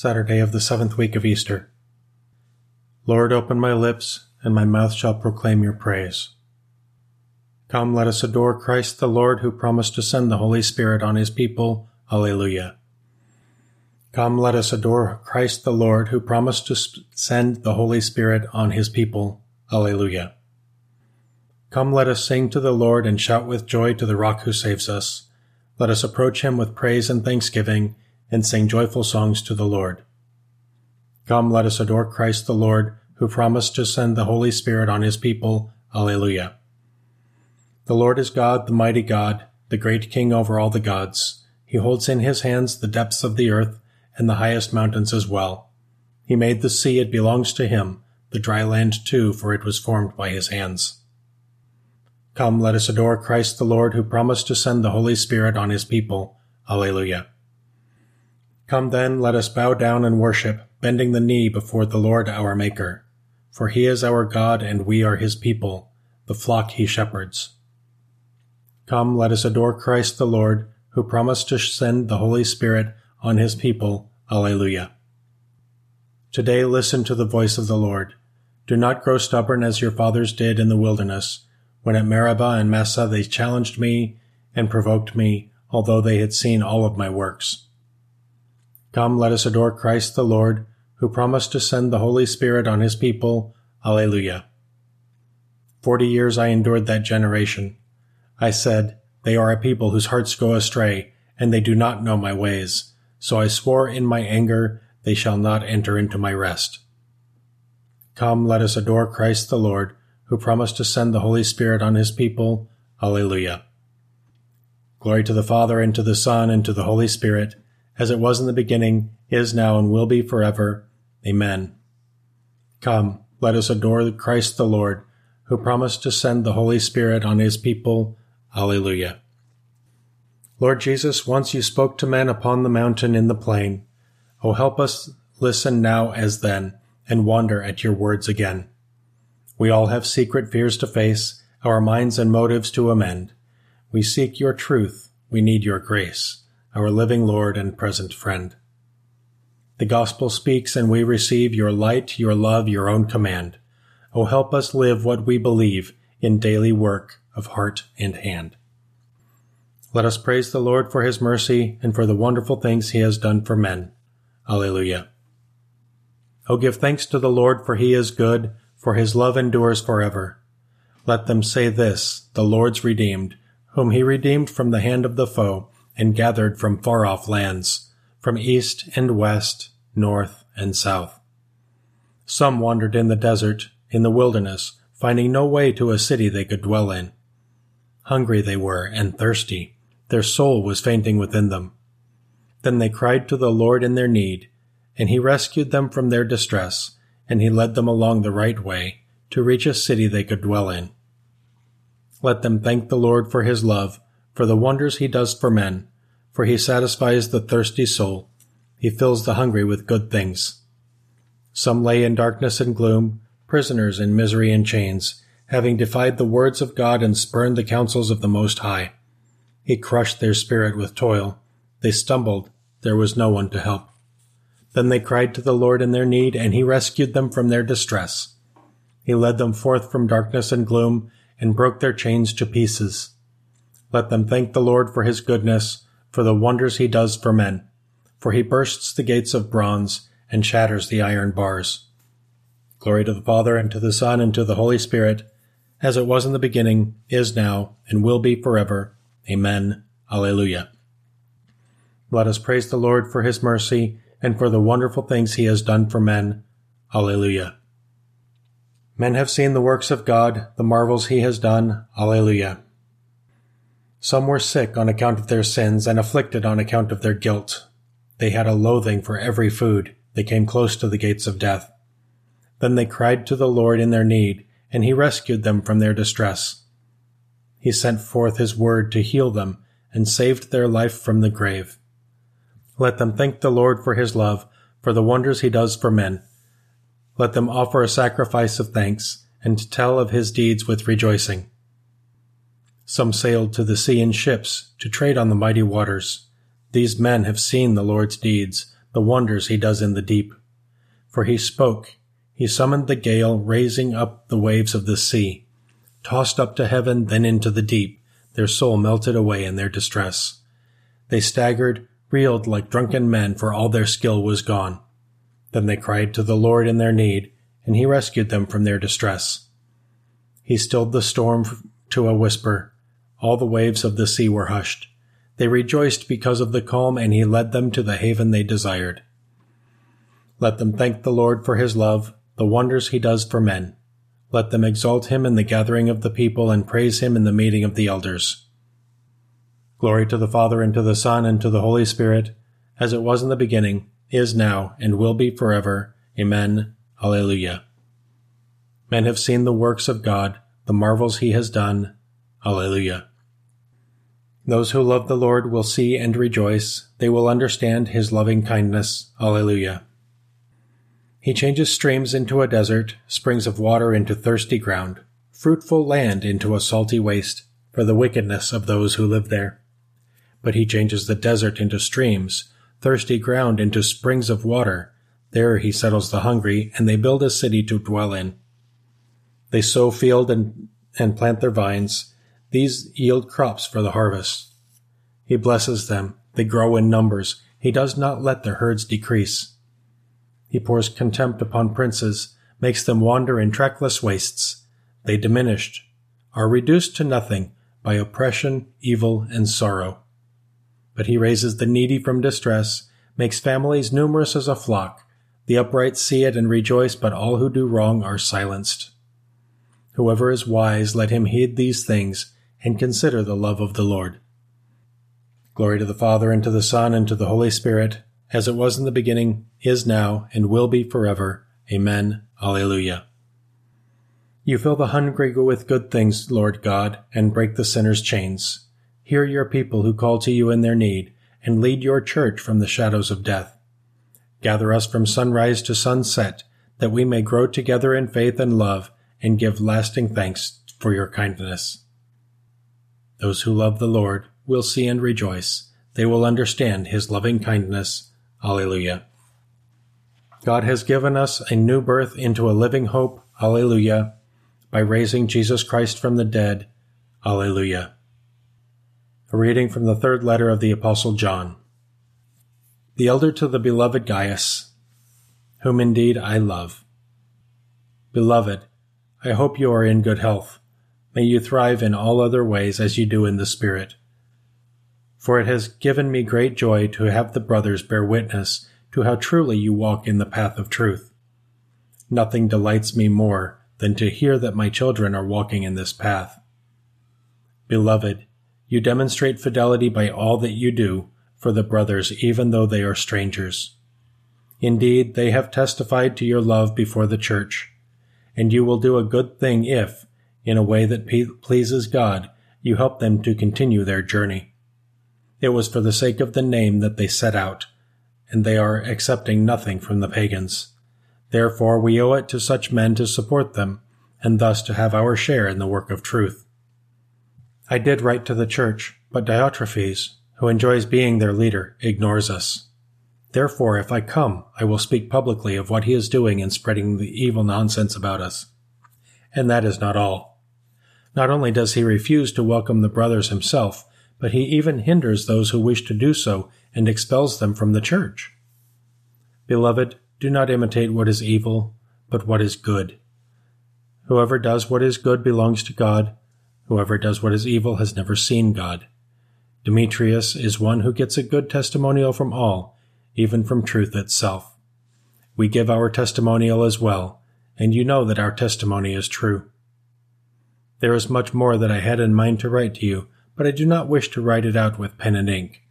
Saturday of the seventh week of Easter. Lord, open my lips, and my mouth shall proclaim your praise. Come, let us adore Christ the Lord, who promised to send the Holy Spirit on his people. Alleluia. Come, let us adore Christ the Lord, who promised to send the Holy Spirit on his people. Alleluia. Come, let us sing to the Lord and shout with joy to the rock who saves us. Let us approach him with praise and thanksgiving and sing joyful songs to the Lord. Come, let us adore Christ the Lord, who promised to send the Holy Spirit on his people. Alleluia. The Lord is God, the mighty God, the great King over all the gods. He holds in his hands the depths of the earth and the highest mountains as well. He made the sea, it belongs to him, the dry land too, for it was formed by his hands. Come, let us adore Christ the Lord, who promised to send the Holy Spirit on his people. Alleluia. Come then, let us bow down and worship, bending the knee before the Lord our Maker. For he is our God, and we are his people, the flock he shepherds. Come, let us adore Christ the Lord, who promised to send the Holy Spirit on his people. Alleluia. Today listen to the voice of the Lord. Do not grow stubborn as your fathers did in the wilderness, when at Meribah and Massah they challenged me and provoked me, although they had seen all of my works. Come, let us adore Christ the Lord, who promised to send the Holy Spirit on his people. Alleluia. Forty years I endured that generation. I said, They are a people whose hearts go astray, and they do not know my ways. So I swore in my anger, They shall not enter into my rest. Come, let us adore Christ the Lord, who promised to send the Holy Spirit on his people. Alleluia. Glory to the Father, and to the Son, and to the Holy Spirit as it was in the beginning, is now, and will be forever. Amen. Come, let us adore Christ the Lord, who promised to send the Holy Spirit on his people. Alleluia. Lord Jesus, once you spoke to men upon the mountain in the plain. Oh, help us listen now as then, and wonder at your words again. We all have secret fears to face, our minds and motives to amend. We seek your truth, we need your grace our living Lord and present friend. The gospel speaks and we receive your light, your love, your own command. Oh, help us live what we believe in daily work of heart and hand. Let us praise the Lord for his mercy and for the wonderful things he has done for men. Alleluia. Oh, give thanks to the Lord for he is good, for his love endures forever. Let them say this, the Lord's redeemed, whom he redeemed from the hand of the foe and gathered from far off lands, from east and west, north and south. Some wandered in the desert, in the wilderness, finding no way to a city they could dwell in. Hungry they were and thirsty, their soul was fainting within them. Then they cried to the Lord in their need, and he rescued them from their distress, and he led them along the right way to reach a city they could dwell in. Let them thank the Lord for his love for the wonders he does for men, for he satisfies the thirsty soul. He fills the hungry with good things. Some lay in darkness and gloom, prisoners in misery and chains, having defied the words of God and spurned the counsels of the Most High. He crushed their spirit with toil. They stumbled. There was no one to help. Then they cried to the Lord in their need, and he rescued them from their distress. He led them forth from darkness and gloom, and broke their chains to pieces. Let them thank the Lord for his goodness, for the wonders he does for men. For he bursts the gates of bronze and shatters the iron bars. Glory to the Father, and to the Son, and to the Holy Spirit, as it was in the beginning, is now, and will be forever. Amen. Alleluia. Let us praise the Lord for his mercy and for the wonderful things he has done for men. Alleluia. Men have seen the works of God, the marvels he has done. Alleluia. Some were sick on account of their sins and afflicted on account of their guilt. They had a loathing for every food. They came close to the gates of death. Then they cried to the Lord in their need, and he rescued them from their distress. He sent forth his word to heal them and saved their life from the grave. Let them thank the Lord for his love, for the wonders he does for men. Let them offer a sacrifice of thanks and tell of his deeds with rejoicing. Some sailed to the sea in ships to trade on the mighty waters. These men have seen the Lord's deeds, the wonders he does in the deep. For he spoke, he summoned the gale, raising up the waves of the sea. Tossed up to heaven, then into the deep, their soul melted away in their distress. They staggered, reeled like drunken men, for all their skill was gone. Then they cried to the Lord in their need, and he rescued them from their distress. He stilled the storm to a whisper. All the waves of the sea were hushed. They rejoiced because of the calm, and he led them to the haven they desired. Let them thank the Lord for his love, the wonders he does for men. Let them exalt him in the gathering of the people and praise him in the meeting of the elders. Glory to the Father, and to the Son, and to the Holy Spirit, as it was in the beginning, is now, and will be forever. Amen. Alleluia. Men have seen the works of God, the marvels he has done. Alleluia. Those who love the Lord will see and rejoice. They will understand his loving kindness. Alleluia. He changes streams into a desert, springs of water into thirsty ground, fruitful land into a salty waste, for the wickedness of those who live there. But he changes the desert into streams, thirsty ground into springs of water. There he settles the hungry, and they build a city to dwell in. They sow field and, and plant their vines. These yield crops for the harvest. He blesses them. They grow in numbers. He does not let their herds decrease. He pours contempt upon princes, makes them wander in trackless wastes. They diminished, are reduced to nothing by oppression, evil, and sorrow. But he raises the needy from distress, makes families numerous as a flock. The upright see it and rejoice, but all who do wrong are silenced. Whoever is wise, let him heed these things, and consider the love of the Lord. Glory to the Father, and to the Son, and to the Holy Spirit, as it was in the beginning, is now, and will be forever. Amen. Alleluia. You fill the hungry with good things, Lord God, and break the sinner's chains. Hear your people who call to you in their need, and lead your church from the shadows of death. Gather us from sunrise to sunset, that we may grow together in faith and love, and give lasting thanks for your kindness. Those who love the Lord will see and rejoice. They will understand his loving kindness Alleluia. God has given us a new birth into a living hope. Alleluia. By raising Jesus Christ from the dead. Alleluia. A reading from the third letter of the Apostle John. The elder to the beloved Gaius, whom indeed I love. Beloved, I hope you are in good health. May you thrive in all other ways as you do in the Spirit for it has given me great joy to have the brothers bear witness to how truly you walk in the path of truth. Nothing delights me more than to hear that my children are walking in this path. Beloved, you demonstrate fidelity by all that you do for the brothers, even though they are strangers. Indeed, they have testified to your love before the church, and you will do a good thing if, in a way that pleases God, you help them to continue their journey. It was for the sake of the name that they set out, and they are accepting nothing from the pagans. Therefore, we owe it to such men to support them, and thus to have our share in the work of truth. I did write to the church, but Diotrephes, who enjoys being their leader, ignores us. Therefore, if I come, I will speak publicly of what he is doing in spreading the evil nonsense about us. And that is not all. Not only does he refuse to welcome the brothers himself, but he even hinders those who wish to do so and expels them from the church. Beloved, do not imitate what is evil, but what is good. Whoever does what is good belongs to God. Whoever does what is evil has never seen God. Demetrius is one who gets a good testimonial from all, even from truth itself. We give our testimonial as well, and you know that our testimony is true. There is much more that I had in mind to write to you, but I do not wish to write it out with pen and ink.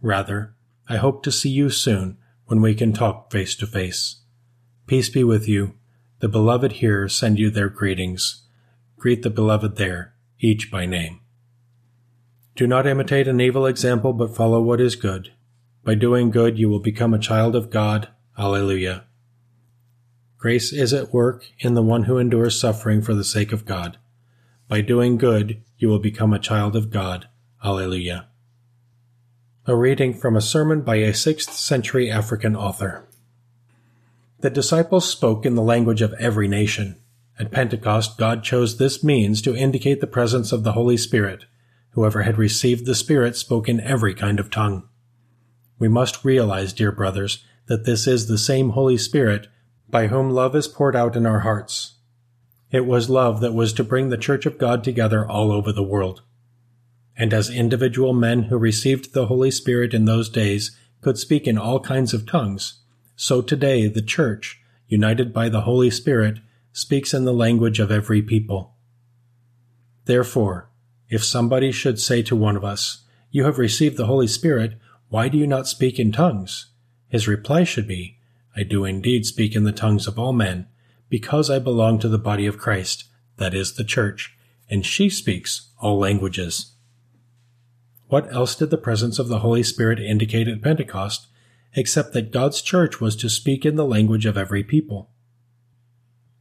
Rather, I hope to see you soon when we can talk face to face. Peace be with you. The beloved here send you their greetings. Greet the beloved there, each by name. Do not imitate an evil example, but follow what is good. By doing good, you will become a child of God. Alleluia. Grace is at work in the one who endures suffering for the sake of God. By doing good, you will become a child of God. Alleluia. A reading from a sermon by a 6th century African author. The disciples spoke in the language of every nation. At Pentecost, God chose this means to indicate the presence of the Holy Spirit. Whoever had received the Spirit spoke in every kind of tongue. We must realize, dear brothers, that this is the same Holy Spirit by whom love is poured out in our hearts. It was love that was to bring the Church of God together all over the world. And as individual men who received the Holy Spirit in those days could speak in all kinds of tongues, so today the Church, united by the Holy Spirit, speaks in the language of every people. Therefore, if somebody should say to one of us, You have received the Holy Spirit, why do you not speak in tongues? His reply should be, I do indeed speak in the tongues of all men, because I belong to the body of Christ, that is the church, and she speaks all languages. What else did the presence of the Holy Spirit indicate at Pentecost, except that God's church was to speak in the language of every people?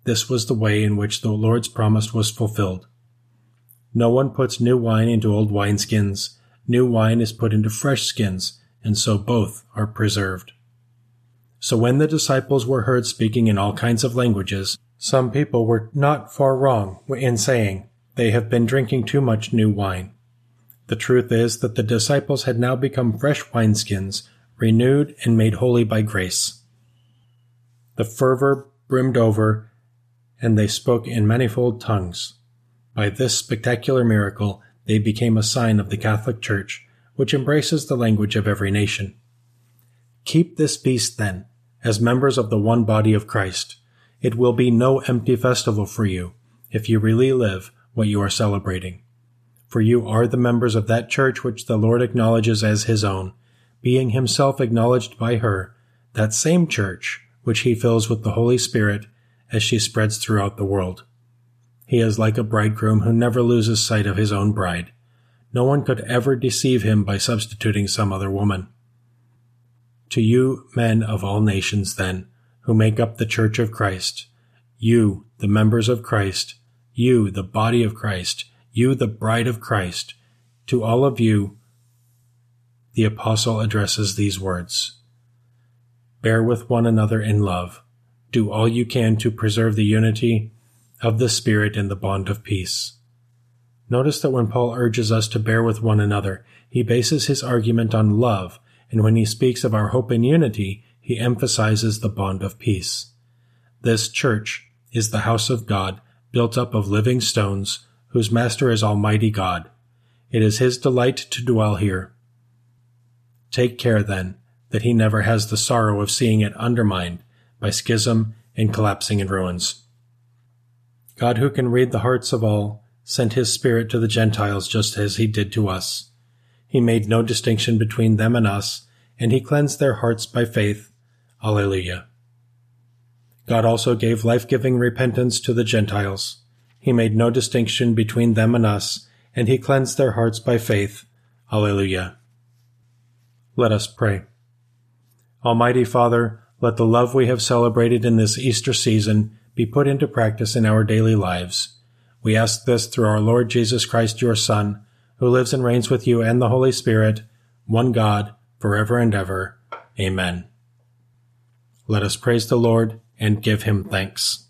This was the way in which the Lord's promise was fulfilled. No one puts new wine into old wineskins. New wine is put into fresh skins, and so both are preserved. So when the disciples were heard speaking in all kinds of languages, some people were not far wrong in saying, They have been drinking too much new wine. The truth is that the disciples had now become fresh wineskins, renewed and made holy by grace. The fervor brimmed over and they spoke in manifold tongues. By this spectacular miracle, they became a sign of the Catholic Church, which embraces the language of every nation. Keep this feast, then, as members of the one body of Christ. It will be no empty festival for you if you really live what you are celebrating. For you are the members of that church which the Lord acknowledges as his own, being himself acknowledged by her, that same church which he fills with the Holy Spirit as she spreads throughout the world. He is like a bridegroom who never loses sight of his own bride. No one could ever deceive him by substituting some other woman. To you, men of all nations, then, who make up the Church of Christ, you, the members of Christ, you, the body of Christ, you, the bride of Christ, to all of you, the apostle addresses these words. Bear with one another in love do all you can to preserve the unity of the Spirit in the bond of peace. Notice that when Paul urges us to bear with one another, he bases his argument on love, and when he speaks of our hope in unity, he emphasizes the bond of peace. This church is the house of God, built up of living stones, whose master is Almighty God. It is his delight to dwell here. Take care, then, that he never has the sorrow of seeing it undermined by schism and collapsing in ruins. God, who can read the hearts of all, sent his Spirit to the Gentiles just as he did to us. He made no distinction between them and us, and he cleansed their hearts by faith. Alleluia. God also gave life-giving repentance to the Gentiles. He made no distinction between them and us, and he cleansed their hearts by faith. Alleluia. Let us pray. Almighty Father, let the love we have celebrated in this Easter season be put into practice in our daily lives. We ask this through our Lord Jesus Christ, your Son, who lives and reigns with you and the Holy Spirit, one God, forever and ever. Amen. Let us praise the Lord and give him thanks.